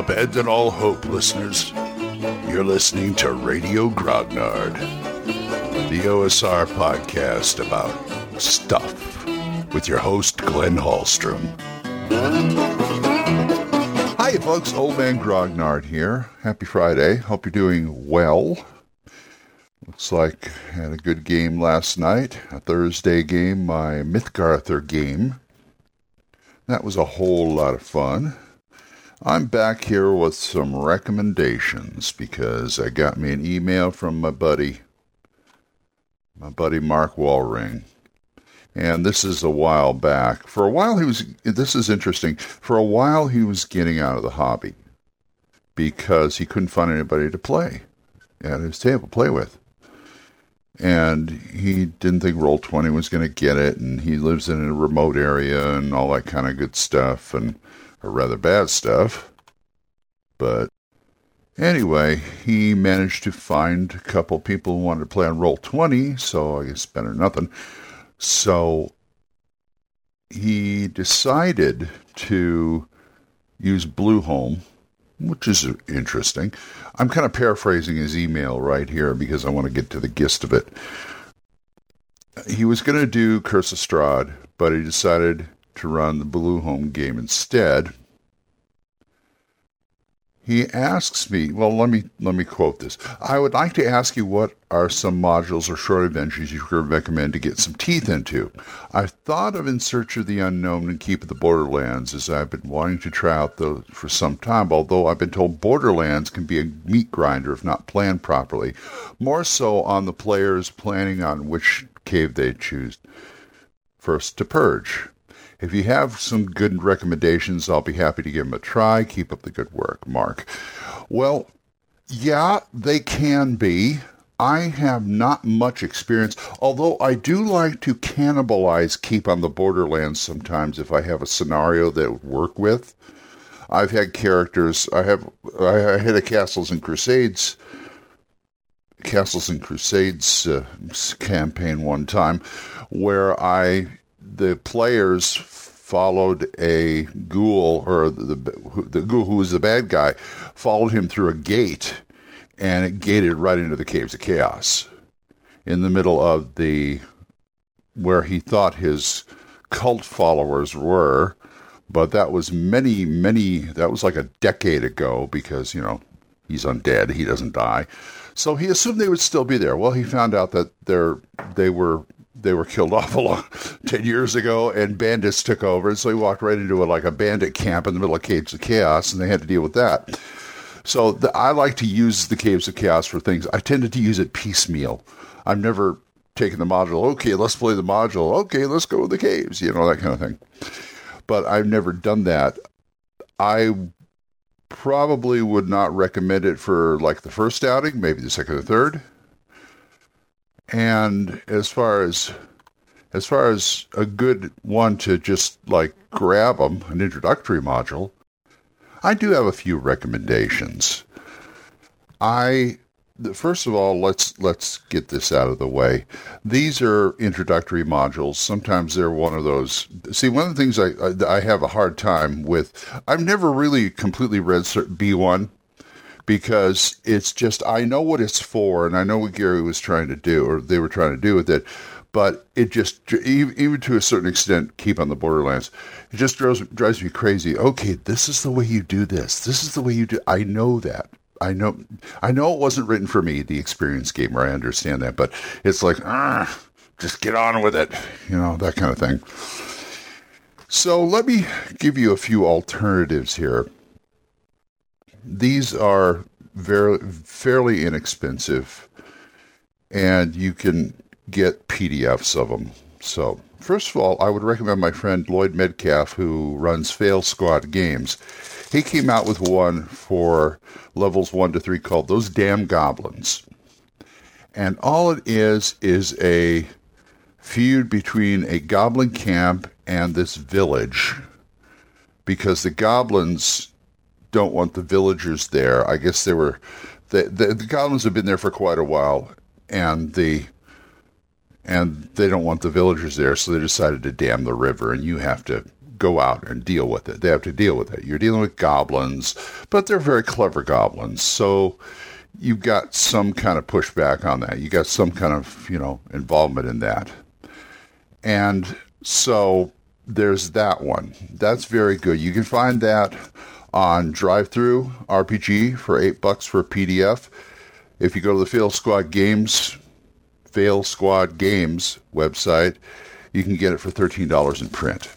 Abandon all hope, listeners. You're listening to Radio Grognard, the OSR podcast about stuff, with your host, Glenn Hallstrom. Hi, folks. Old Man Grognard here. Happy Friday. Hope you're doing well. Looks like I had a good game last night. A Thursday game, my Mythgarther game. That was a whole lot of fun. I'm back here with some recommendations because I got me an email from my buddy, my buddy Mark Wallring. And this is a while back. For a while, he was, this is interesting. For a while, he was getting out of the hobby because he couldn't find anybody to play at his table, play with and he didn't think roll 20 was going to get it and he lives in a remote area and all that kind of good stuff and or rather bad stuff but anyway he managed to find a couple people who wanted to play on roll 20 so i guess better nothing so he decided to use blueholme which is interesting. I'm kind of paraphrasing his email right here because I want to get to the gist of it. He was going to do Curse of Strahd, but he decided to run the Blueholme game instead he asks me, well, let me let me quote this. I would like to ask you what are some modules or short adventures you could recommend to get some teeth into. I've thought of In Search of the Unknown and Keep of the Borderlands as I've been wanting to try out those for some time, although I've been told Borderlands can be a meat grinder if not planned properly. More so on the players planning on which cave they choose first to purge. If you have some good recommendations, I'll be happy to give them a try. Keep up the good work, Mark. Well, yeah, they can be. I have not much experience, although I do like to cannibalize Keep on the Borderlands sometimes if I have a scenario that would work with. I've had characters. I have. I had a Castles and Crusades, Castles and Crusades uh, campaign one time, where I the players followed a ghoul, or the, the ghoul who was the bad guy, followed him through a gate, and it gated right into the caves of chaos, in the middle of the where he thought his cult followers were. But that was many, many. That was like a decade ago because you know he's undead; he doesn't die. So he assumed they would still be there. Well, he found out that they're they were they were killed off a long, 10 years ago and bandits took over. And so he walked right into a, like a bandit camp in the middle of Caves of Chaos and they had to deal with that. So the, I like to use the Caves of Chaos for things. I tended to use it piecemeal. I've never taken the module, okay, let's play the module. Okay, let's go to the caves, you know, that kind of thing. But I've never done that. I probably would not recommend it for like the first outing, maybe the second or third. And as far as as far as a good one to just like grab them, an introductory module, I do have a few recommendations. I first of all, let's let's get this out of the way. These are introductory modules. Sometimes they're one of those. See, one of the things I I, I have a hard time with. I've never really completely read B one because it's just I know what it's for, and I know what Gary was trying to do, or they were trying to do with it. But it just, even to a certain extent, keep on the Borderlands. It just drives, drives me crazy. Okay, this is the way you do this. This is the way you do. I know that. I know. I know it wasn't written for me, the experience gamer. I understand that, but it's like, ah, just get on with it. You know that kind of thing. So let me give you a few alternatives here these are very fairly inexpensive, and you can get PDFs of them. So, first of all, I would recommend my friend Lloyd Metcalf, who runs Fail Squad Games. He came out with one for levels one to three called "Those Damn Goblins," and all it is is a feud between a goblin camp and this village because the goblins don't want the villagers there. I guess they were the, the, the goblins have been there for quite a while, and the and they don't want the villagers there, so they decided to dam the river, and you have to go out and deal with it. They have to deal with it. You're dealing with goblins, but they're very clever goblins. So you've got some kind of pushback on that. You got some kind of, you know, involvement in that. And so there's that one. That's very good. You can find that on Drive-Thru RPG for eight bucks for a PDF. If you go to the Fail Squad Games, Fail Squad Games website, you can get it for thirteen dollars in print.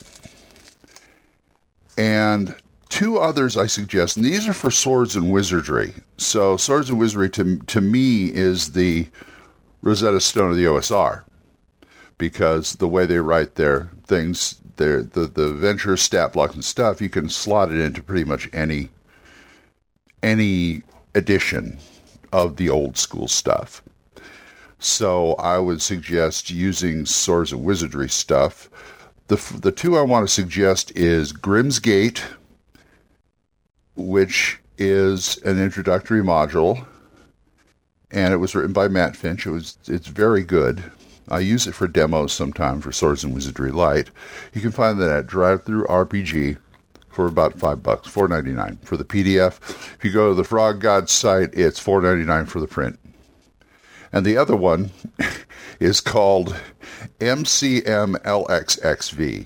And two others I suggest, and these are for swords and wizardry. So swords and wizardry to to me is the Rosetta Stone of the OSR because the way they write their things, the the venture stat blocks and stuff, you can slot it into pretty much any any edition of the old school stuff. So I would suggest using Swords and Wizardry stuff. The the two I want to suggest is Grimmsgate, which is an introductory module, and it was written by Matt Finch. It was it's very good. I use it for demos sometimes for Swords and Wizardry Light. You can find that at Drive-Thru RPG for about five bucks, four ninety nine for the PDF. If you go to the Frog God site, it's four ninety nine for the print. And the other one is called MCMLXXV,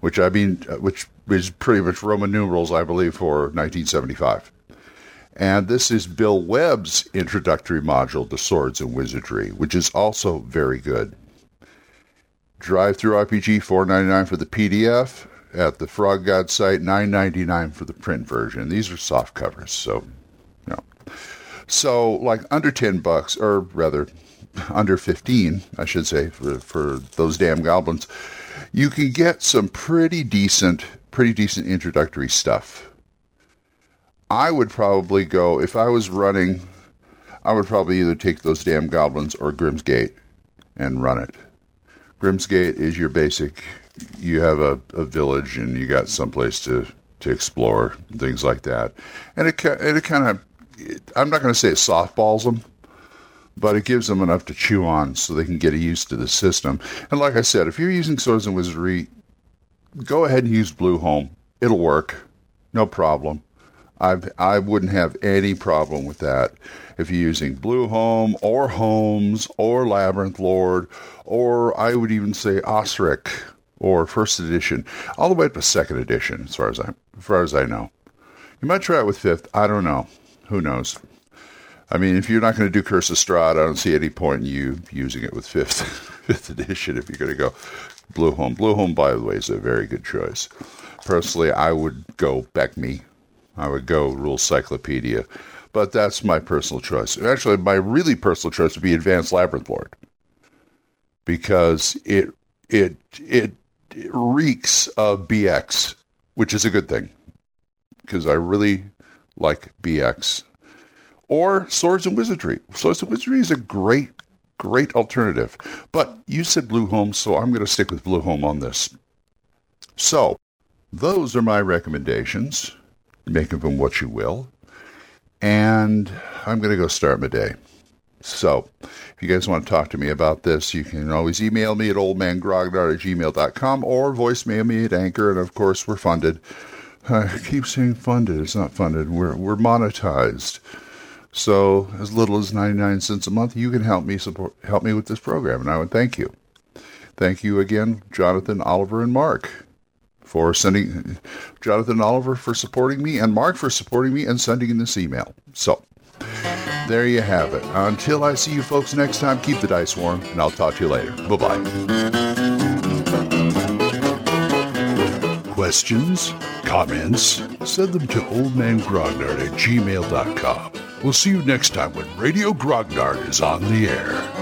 which I mean, uh, which is pretty much Roman numerals, I believe, for 1975. And this is Bill Webb's introductory module to Swords and Wizardry, which is also very good. Drive-Thru RPG 4.99 for the PDF at the Frog God site 9.99 for the print version. These are soft covers, so you know. So like under 10 bucks or rather under 15, I should say for for those damn goblins, you can get some pretty decent pretty decent introductory stuff I would probably go if I was running. I would probably either take those damn goblins or Grimmsgate and run it. Grimmsgate is your basic. You have a, a village and you got someplace to to explore things like that, and it and it kind of. I'm not going to say it softballs them, but it gives them enough to chew on so they can get used to the system. And like I said, if you're using Swords and Wizardry, go ahead and use Blueholme. It'll work, no problem. I I wouldn't have any problem with that if you're using Blueholme or Holmes or Labyrinth Lord or I would even say Osric or first edition, all the way up to second edition, as far as I as far as I know. You might try it with fifth. I don't know. Who knows? I mean, if you're not going to do Curse of Strahd, I don't see any point in you using it with fifth fifth edition if you're going to go Blueholme. Blue Home, by the way, is a very good choice. Personally, I would go BECMI I would go Rule Cyclopedia. But that's my personal choice. Actually, my really personal choice would be Advanced Labyrinth Lord because it it it, it reeks of BX, which is a good thing because I really like BX. Or Swords and Wizardry. Swords and Wizardry is a great, great alternative. But you said Blueholme, so I'm going to stick with Blueholme on this. So, those are my recommendations make of them what you will. And I'm going to go start my day. So, if you guys want to talk to me about this, you can always email me at oldmangrognard at gmail.com or voicemail me at Anchor. And of course, we're funded. I keep saying funded. It's not funded. We're, we're monetized. So, as little as 99 cents a month, you can help me support, help me with this program. And I would thank you. Thank you again, Jonathan, Oliver, and Mark for sending Jonathan Oliver for supporting me and Mark for supporting me and sending in this email. So there you have it. Until I see you folks next time, keep the dice warm, and I'll talk to you later. Bye bye. Questions? Comments? Send them to oldmangrognard at gmail.com. We'll see you next time when Radio Grognard is on the air.